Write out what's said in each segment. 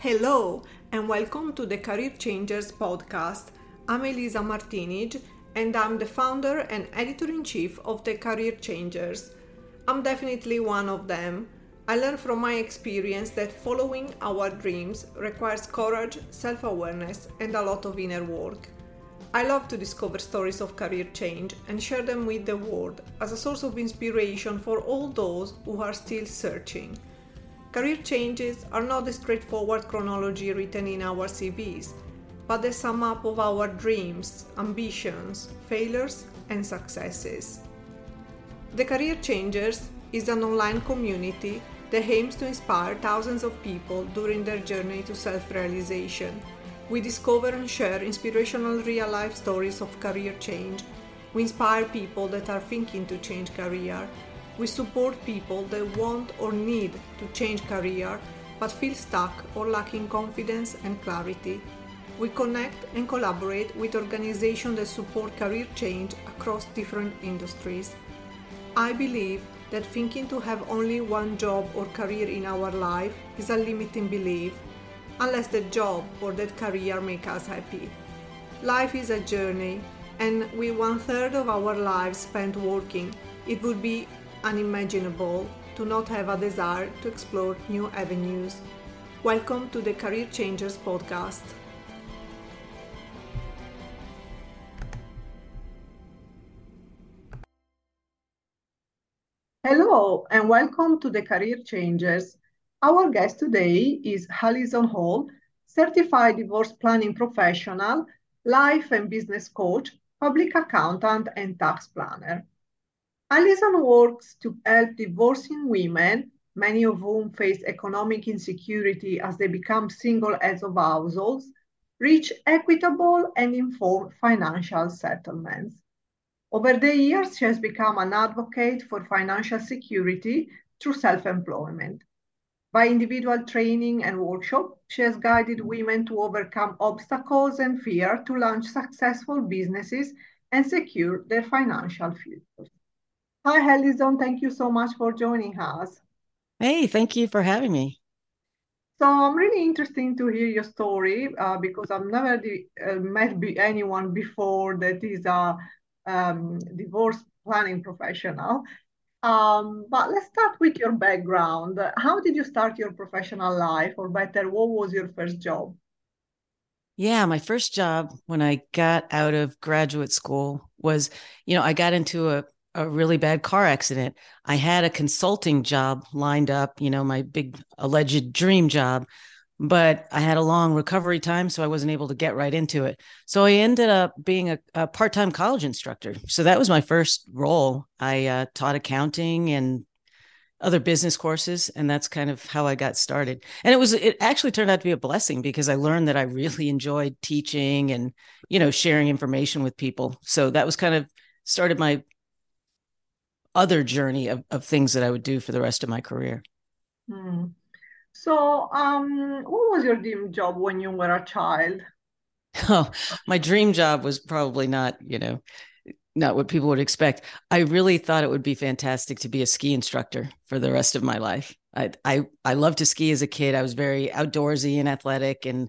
Hello, and welcome to the Career Changers podcast. I'm Elisa Martinij, and I'm the founder and editor in chief of the Career Changers. I'm definitely one of them. I learned from my experience that following our dreams requires courage, self awareness, and a lot of inner work. I love to discover stories of career change and share them with the world as a source of inspiration for all those who are still searching. Career changes are not the straightforward chronology written in our CVs, but the sum up of our dreams, ambitions, failures, and successes. The Career Changers is an online community that aims to inspire thousands of people during their journey to self realization. We discover and share inspirational real life stories of career change. We inspire people that are thinking to change career we support people that want or need to change career but feel stuck or lacking confidence and clarity. We connect and collaborate with organizations that support career change across different industries. I believe that thinking to have only one job or career in our life is a limiting belief, unless the job or that career make us happy. Life is a journey, and with one third of our lives spent working, it would be unimaginable to not have a desire to explore new avenues. Welcome to the Career Changers podcast. Hello, and welcome to the Career Changers. Our guest today is Alison Hall, certified divorce planning professional, life and business coach, public accountant, and tax planner. Alison works to help divorcing women, many of whom face economic insecurity as they become single heads of households, reach equitable and informed financial settlements. Over the years, she has become an advocate for financial security through self employment. By individual training and workshop, she has guided women to overcome obstacles and fear to launch successful businesses and secure their financial futures. Hi, Alison. Thank you so much for joining us. Hey, thank you for having me. So I'm really interested to hear your story uh, because I've never uh, met be anyone before that is a um, divorce planning professional. Um, but let's start with your background. How did you start your professional life, or better, what was your first job? Yeah, my first job when I got out of graduate school was, you know, I got into a a really bad car accident. I had a consulting job lined up, you know, my big alleged dream job, but I had a long recovery time, so I wasn't able to get right into it. So I ended up being a, a part time college instructor. So that was my first role. I uh, taught accounting and other business courses and that's kind of how I got started. And it was it actually turned out to be a blessing because I learned that I really enjoyed teaching and you know sharing information with people. So that was kind of started my other journey of, of things that I would do for the rest of my career. Hmm. So, um, what was your dream job when you were a child? Oh, my dream job was probably not, you know, not what people would expect. I really thought it would be fantastic to be a ski instructor for the rest of my life. I I I loved to ski as a kid. I was very outdoorsy and athletic, and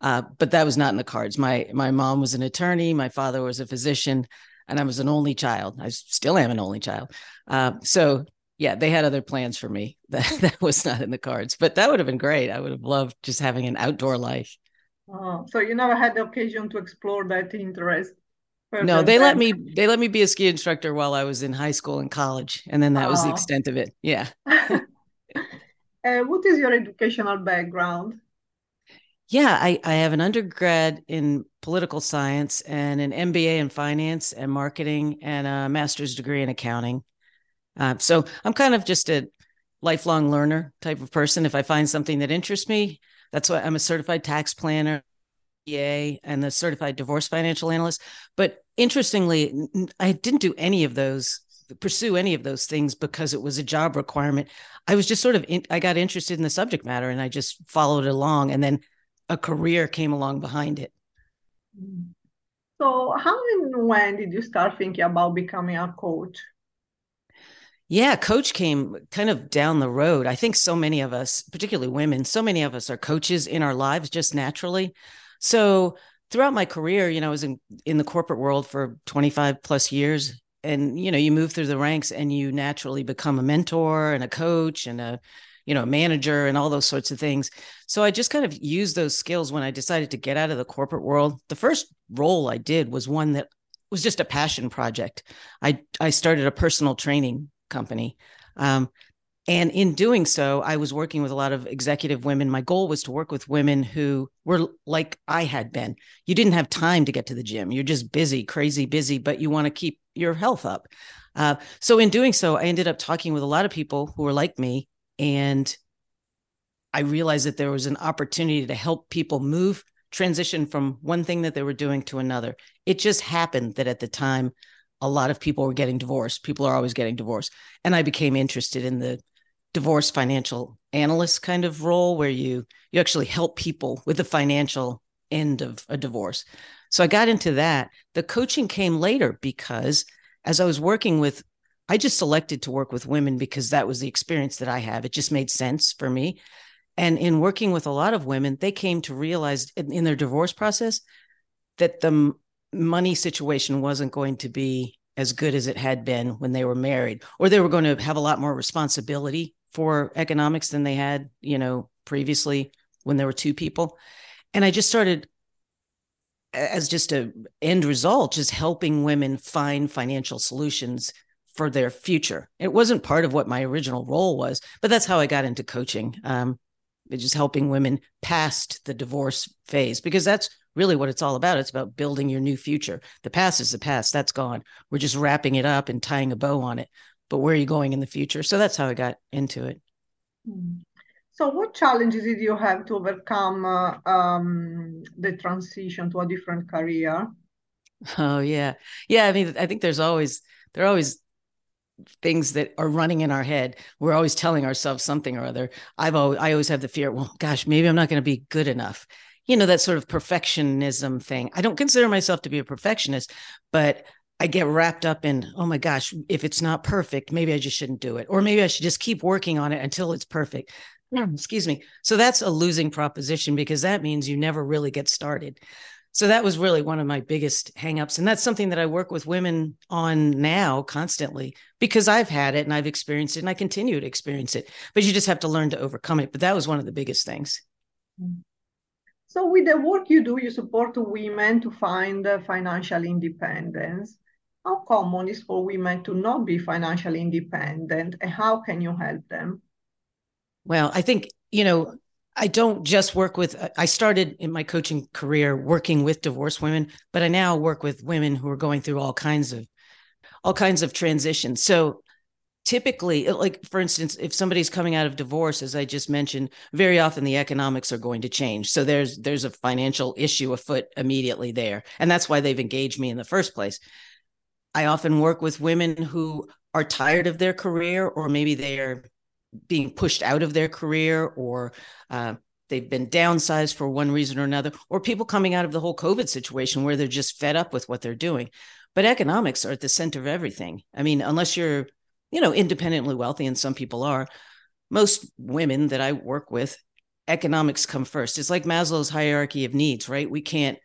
uh, but that was not in the cards. My my mom was an attorney. My father was a physician and I was an only child. I still am an only child. Uh, so yeah, they had other plans for me. That that was not in the cards, but that would have been great. I would have loved just having an outdoor life. Oh, so you never had the occasion to explore that interest. No, they let me they let me be a ski instructor while I was in high school and college, and then that oh. was the extent of it. Yeah. uh, what is your educational background? Yeah, I, I have an undergrad in political science and an MBA in finance and marketing and a master's degree in accounting. Uh, so I'm kind of just a lifelong learner type of person. If I find something that interests me, that's why I'm a certified tax planner, EA, and the certified divorce financial analyst. But interestingly, I didn't do any of those pursue any of those things because it was a job requirement. I was just sort of in, I got interested in the subject matter and I just followed along and then a career came along behind it. So, how and when did you start thinking about becoming a coach? Yeah, coach came kind of down the road. I think so many of us, particularly women, so many of us are coaches in our lives just naturally. So throughout my career, you know, I was in, in the corporate world for 25 plus years. And, you know, you move through the ranks and you naturally become a mentor and a coach and a, you know, manager and all those sorts of things. So I just kind of used those skills when I decided to get out of the corporate world. The first role I did was one that was just a passion project. I I started a personal training company. Um, and in doing so, I was working with a lot of executive women. My goal was to work with women who were like I had been. You didn't have time to get to the gym. You're just busy, crazy busy, but you want to keep your health up. Uh, so, in doing so, I ended up talking with a lot of people who were like me. And I realized that there was an opportunity to help people move, transition from one thing that they were doing to another. It just happened that at the time, a lot of people were getting divorced. People are always getting divorced. And I became interested in the divorce financial analyst kind of role where you you actually help people with the financial end of a divorce. So I got into that. The coaching came later because as I was working with I just selected to work with women because that was the experience that I have. It just made sense for me. And in working with a lot of women, they came to realize in, in their divorce process that the money situation wasn't going to be as good as it had been when they were married, or they were going to have a lot more responsibility for economics than they had, you know, previously when there were two people. And I just started as just a end result, just helping women find financial solutions for their future. It wasn't part of what my original role was, but that's how I got into coaching. Um, just helping women past the divorce phase because that's really what it's all about. It's about building your new future. The past is the past, that's gone. We're just wrapping it up and tying a bow on it. But where are you going in the future? So that's how I got into it. Hmm. So, what challenges did you have to overcome uh, um, the transition to a different career? Oh yeah, yeah. I mean, I think there's always there are always things that are running in our head. We're always telling ourselves something or other. I've always I always have the fear. Well, gosh, maybe I'm not going to be good enough you know, that sort of perfectionism thing. I don't consider myself to be a perfectionist, but I get wrapped up in, oh my gosh, if it's not perfect, maybe I just shouldn't do it. Or maybe I should just keep working on it until it's perfect. Hmm. Excuse me. So that's a losing proposition because that means you never really get started. So that was really one of my biggest hangups. And that's something that I work with women on now constantly because I've had it and I've experienced it and I continue to experience it. But you just have to learn to overcome it. But that was one of the biggest things. Mm-hmm. So with the work you do, you support women to find financial independence. How common is for women to not be financially independent and how can you help them? Well, I think, you know, I don't just work with, uh, I started in my coaching career working with divorced women, but I now work with women who are going through all kinds of, all kinds of transitions. So typically uh, like for instance if somebody's coming out of divorce as i just mentioned very often the economics are going to change. So there's there's a financial issue afoot immediately there. And that's why they've engaged me in the first place. I often work with women who are tired of their career or maybe they're being pushed out of their career or uh, they've been downsized for one reason or another or people coming out of the whole covid situation where they're just fed up with what they're doing but economics are at the center of everything i mean unless you're you know, independently wealthy, and some people are. Most women that I work with, economics come first. It's like Maslow's hierarchy of needs, right? We can't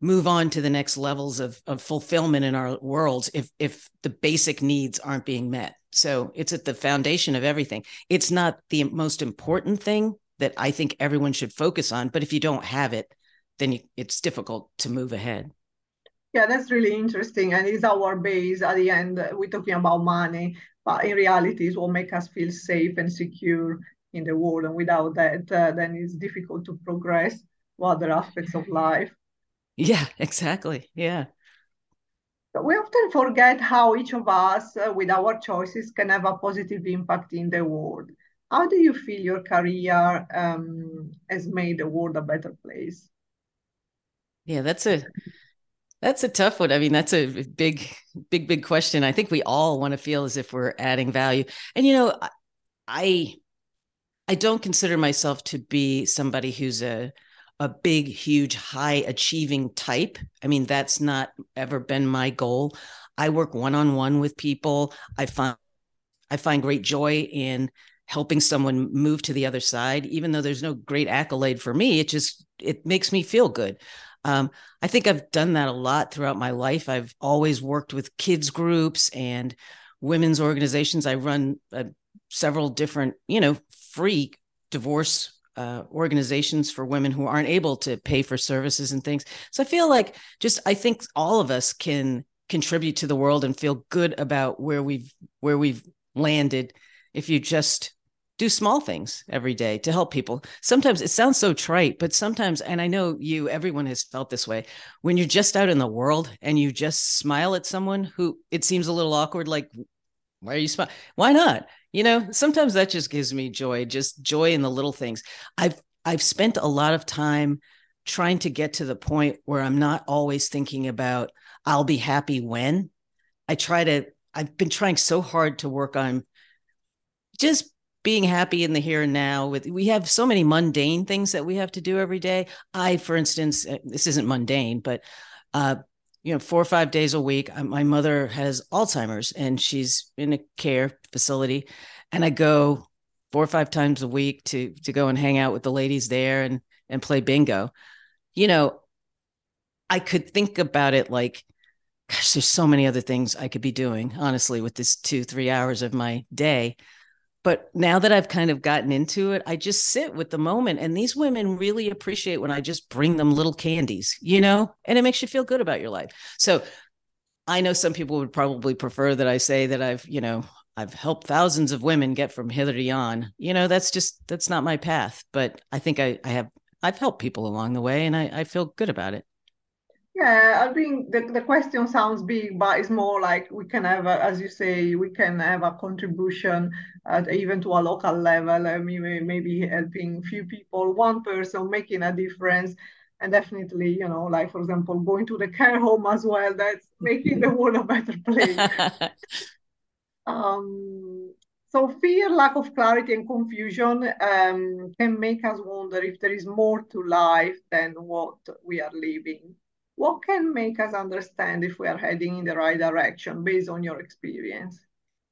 move on to the next levels of, of fulfillment in our worlds if if the basic needs aren't being met. So it's at the foundation of everything. It's not the most important thing that I think everyone should focus on, but if you don't have it, then you, it's difficult to move ahead. Yeah, that's really interesting. And it's our base at the end. We're talking about money, but in reality, it's what makes us feel safe and secure in the world. And without that, uh, then it's difficult to progress to other aspects of life. Yeah, exactly. Yeah. We often forget how each of us, uh, with our choices, can have a positive impact in the world. How do you feel your career um, has made the world a better place? Yeah, that's a that's a tough one. I mean, that's a big, big, big question. I think we all want to feel as if we're adding value. And you know, I I don't consider myself to be somebody who's a a big, huge, high achieving type. I mean, that's not ever been my goal. I work one on one with people. I find I find great joy in helping someone move to the other side, even though there's no great accolade for me. It just it makes me feel good. Um, I think I've done that a lot throughout my life. I've always worked with kids groups and women's organizations. I run uh, several different, you know, free divorce uh, organizations for women who aren't able to pay for services and things. So I feel like just I think all of us can contribute to the world and feel good about where we've where we've landed if you just do small things every day to help people. Sometimes it sounds so trite, but sometimes, and I know you, everyone has felt this way, when you're just out in the world and you just smile at someone who it seems a little awkward, like, why are you smiling? Why not? You know, sometimes that just gives me joy, just joy in the little things. I've I've spent a lot of time trying to get to the point where I'm not always thinking about I'll be happy when. I try to I've been trying so hard to work on just being happy in the here and now with we have so many mundane things that we have to do every day i for instance uh, this isn't mundane but uh you know four or five days a week. My mother has alzheimer's and she's in a care facility. And i go four or five times a week to to go and hang out with the ladies there and and play bingo. You know i could think about it like gosh there's so many other things i could be doing honestly with this two three hours of my day but now that I've kind of gotten into it, I just sit with the moment. And these women really appreciate when I just bring them little candies, you know, and it makes you feel good about your life. So I know some people would probably prefer that I say that I've, you know, I've helped thousands of women get from hither to yon. You know, that's just that's not my path. But I think I, I have I've helped people along the way and I, I feel good about it. Yeah, I think the, the question sounds big, but it's more like we can have, a, as you say, we can have a contribution at, even to a local level. I mean, maybe helping few people, one person making a difference. And definitely, you know, like for example, going to the care home as well, that's making the world a better place. um, so fear, lack of clarity, and confusion um, can make us wonder if there is more to life than what we are living what can make us understand if we are heading in the right direction based on your experience?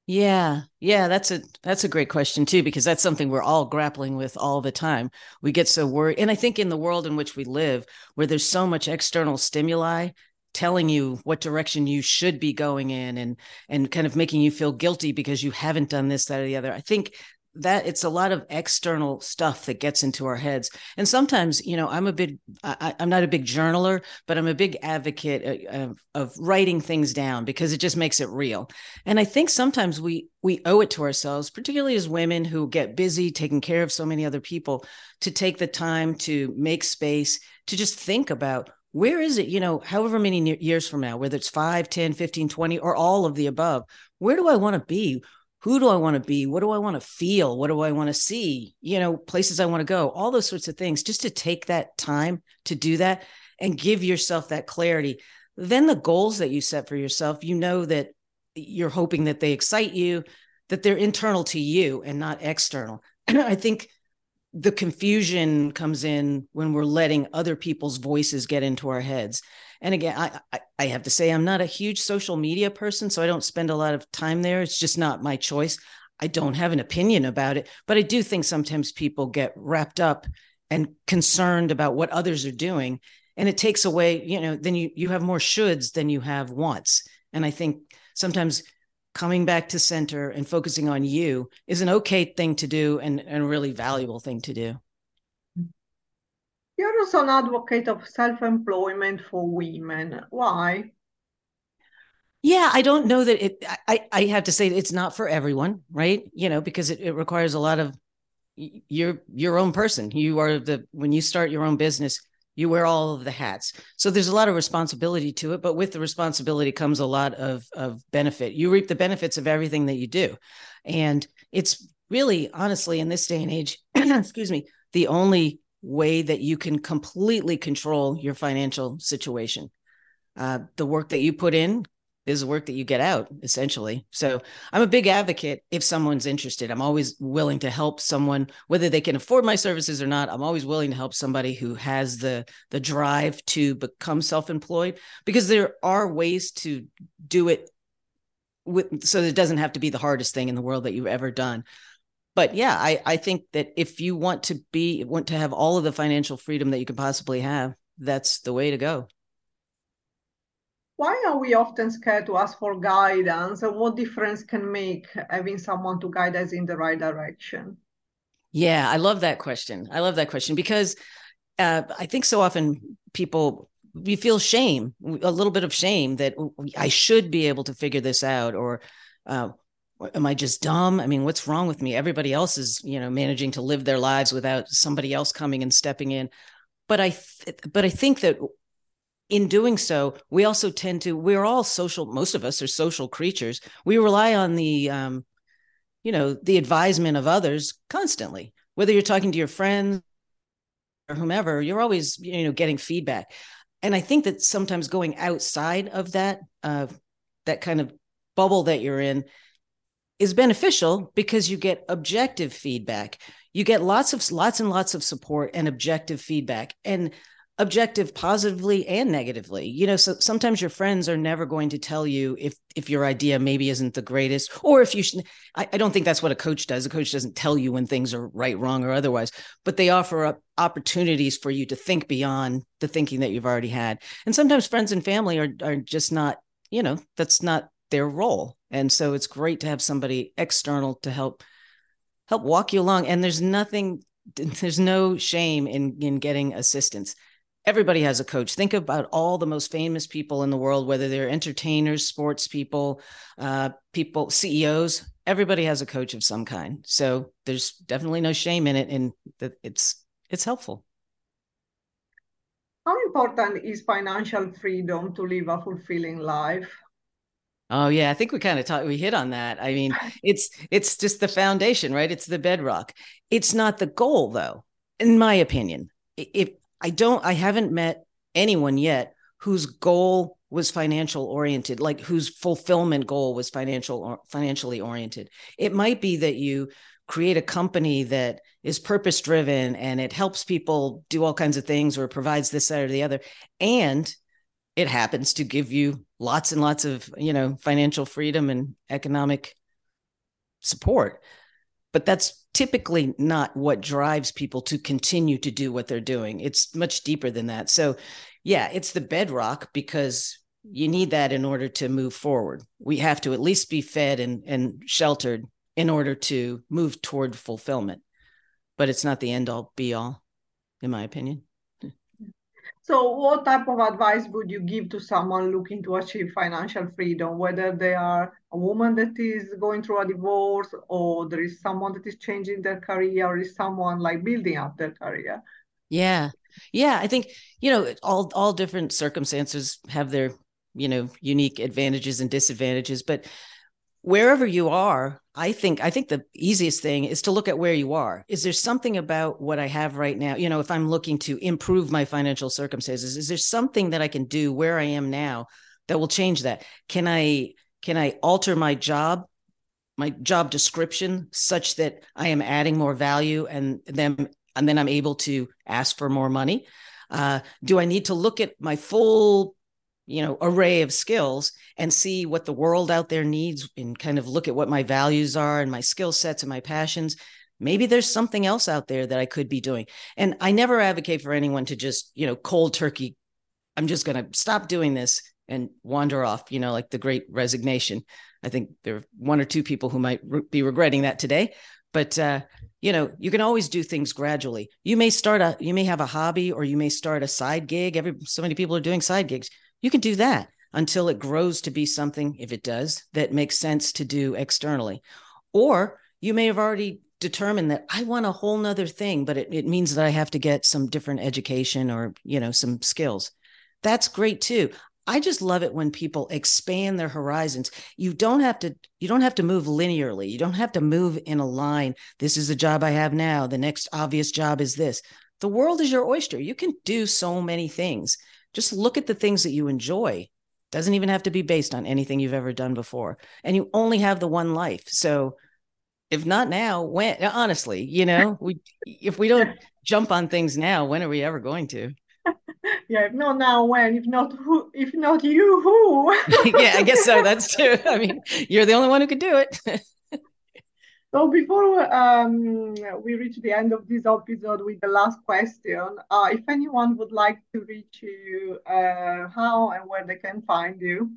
Yeah yeah that's a that's a great question too because that's something we're all grappling with all the time. We get so worried and i think in the world in which we live where there's so much external stimuli telling you what direction you should be going in and and kind of making you feel guilty because you haven't done this that or the other i think that it's a lot of external stuff that gets into our heads. And sometimes you know i'm a big I, am not a big journaler but i'm a big advocate uh, of, of writing things down because it just makes it real. And i think sometimes we we owe it to ourselves particularly as women who get busy taking care of so many other people to take the time to make space to just think about where is it you know however many years from now whether it's 5 10 15 20 or all of the above where do i want to be who do I want to be? What do I want to feel? What do I want to see? You know, places I want to go, all those sorts of things, just to take that time to do that and give yourself that clarity. Then the goals that you set for yourself, you know that you're hoping that they excite you, that they're internal to you and not external. I think the confusion comes in when we're letting other people's voices get into our heads. And again I, I, I have to say i'm not a huge social media person so i don't spend a lot of time there. It's just not my choice. I don't have an opinion about it but i do think sometimes people get wrapped up and concerned about what others are doing. And it takes away you know then you you have more shoulds than you have wants. And i think sometimes coming back to center and focusing on you is an okay thing to do and, and a really valuable thing to do you're also an advocate of self-employment for women. Why? Yeah, I don't know that it. I I have to say it's not for everyone, right? You know, because it, it requires a lot of you're your own person. You are the when you start your own business, you wear all of the hats. So there's a lot of responsibility to it, but with the responsibility comes a lot of of benefit. You reap the benefits of everything that you do, and it's really honestly in this day and age, excuse me, the only way that you can completely control your financial situation. Uh, the work that you put in is the work that you get out, essentially. So I'm a big advocate if someone's interested. I'm always willing to help someone, whether they can afford my services or not. I'm always willing to help somebody who has the the drive to become self-employed because there are ways to do it with, so it doesn't have to be the hardest thing in the world that you've ever done but yeah i i think that if you want to be want to have all of the financial freedom that you can possibly have that's the way to go why are we often scared to ask for guidance? And what difference can make having someone to guide us in the right direction? Yeah i love that question. I love that question because uh, i think so often people we feel shame a little bit of shame that i should be able to figure this out or uh, am i just dumb? I mean what's wrong with me? Everybody else is you know managing to live their lives without somebody else coming and stepping in. But i th- but i think that in doing so, we also tend to, we're all social, most of us are social creatures. We rely on the, um, you know, the advisement of others constantly, whether you're talking to your friends or whomever, you're always, you know, getting feedback. And I think that sometimes going outside of that, uh, that kind of bubble that you're in is beneficial because you get objective feedback. You get lots of lots and lots of support and objective feedback. And objective positively and negatively. You know so sometimes your friends are never going to tell you if if your idea maybe isn't the greatest or if you should I, I, don't think that's what a coach does. A coach doesn't tell you when things are right wrong or otherwise but they offer up opportunities for you to think beyond the thinking that you've already had. And sometimes friends and family are are just not you know that's not their role. And so it's great to have somebody external to help help walk you along. And there's nothing there's no shame in in getting assistance everybody has a coach. Think about all the most famous people in the world, whether they're entertainers, sports people, uh, people, CEOs. Everybody has a coach of some kind. So there's definitely no shame in it, and it's it's helpful. How important is financial freedom to live a fulfilling life? Oh yeah, I think we kind of talked we hit on that. I mean, it's it's just the foundation, right? It's the bedrock. It's not the goal though, in my opinion. If I don't, I haven't met anyone yet whose goal was financial oriented, like whose fulfillment goal was financial or financially oriented. It might be that you create a company that is purpose driven and it helps people do all kinds of things or provides this that or the other and it happens to give you lots and lots of you know financial freedom and economic support but that's typically not what drives people to continue to do what they're doing. It's much deeper than that. So, yeah, it's the bedrock because you need that in order to move forward. We have to at least be fed and, and sheltered in order to move toward fulfillment. But it's not the end all be all, in my opinion. So, what type of advice would you give to someone looking to achieve financial freedom, whether they are a woman that is going through a divorce, or there is someone that is changing their career, or is someone like building up their career? Yeah, yeah. I think you know all all different circumstances have their you know unique advantages and disadvantages, but wherever you are i think i think the easiest thing is to look at where you are. Is there something about what i have right now? You know if i'm looking to improve my financial circumstances is there something that i can do where i am now that will change that? Can i can i alter my job my job description such that i am adding more value and then and then i'm able to ask for more money? Uh, do i need to look at my full you know array of skills and see what the world out there needs and kind of look at what my values are and my skill sets and my passions. Maybe there's something else out there that i could be doing. And i never advocate for anyone to just you know cold turkey i'm just going to stop doing this and wander off you know like the great resignation. I think there are one or two people who might re- be regretting that today. But uh, you know you can always do things gradually. You may start a you may have a hobby or you may start a side gig. Every so many people are doing side gigs you can do that until it grows to be something, if it does, that makes sense to do externally. Or you may have already determined that I want a whole nother thing, but it, it means that I have to get some different education or, you know, some skills. That's great too. I just love it when people expand their horizons. You don't have to you don't have to move linearly. You don't have to move in a line. This is the job I have now. The next obvious job is this. The world is your oyster. You can do so many things just look at the things that you enjoy doesn't even have to be based on anything you've ever done before and you only have the one life so if not now when honestly you know we if we don't jump on things now when are we ever going to yeah if not now when if not who if not you, who? yeah, I guess so. That's true. I mean, you're the only one who could do it. So before um, we reach the end of this episode with the last question, uh, if anyone would like to reach you, uh, how and where they can find you?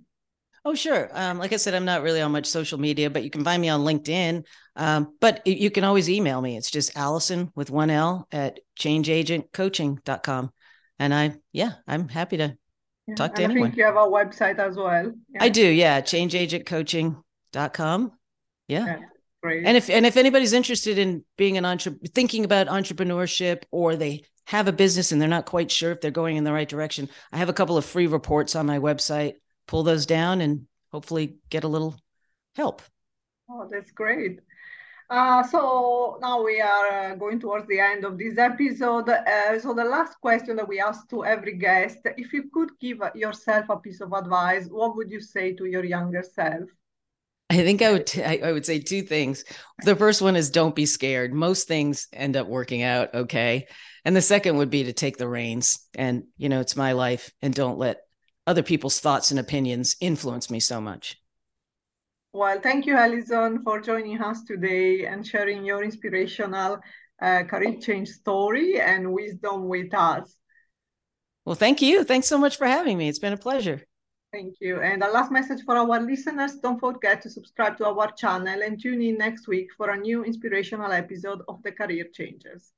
Oh, sure. Um, like I said, I'm not really on much social media, but you can find me on LinkedIn. Um, but you can always email me. It's just Alison with one L at changeagentcoaching.com. And I, yeah, I'm happy to yeah. talk to anyone. I think you have a website as well. Yeah. I do. Yeah. Changeagentcoaching.com. Yeah. yeah. And if, and if anybody's interested in being an entrepreneur, thinking about entrepreneurship or they have a business and they're not quite sure if they're going in the right direction, I have a couple of free reports on my website pull those down and hopefully get a little help. Oh, that's great. Uh, so now we are uh, going towards the end of this episode. Uh, so the last question that we ask to every guest, if you could give yourself a piece of advice, what would you say to your younger self? I think I would t- I would say two things. The first one is don't be scared. Most things end up working out okay. And the second would be to take the reins and you know it's my life and don't let other people's thoughts and opinions influence me so much. Well, thank you, Alison, for joining us today and sharing your inspirational uh, career change story and wisdom with us. Well, thank you. Thanks so much for having me. It's been a pleasure. Thank you. And a last message for our listeners don't forget to subscribe to our channel and tune in next week for a new inspirational episode of The Career Changers.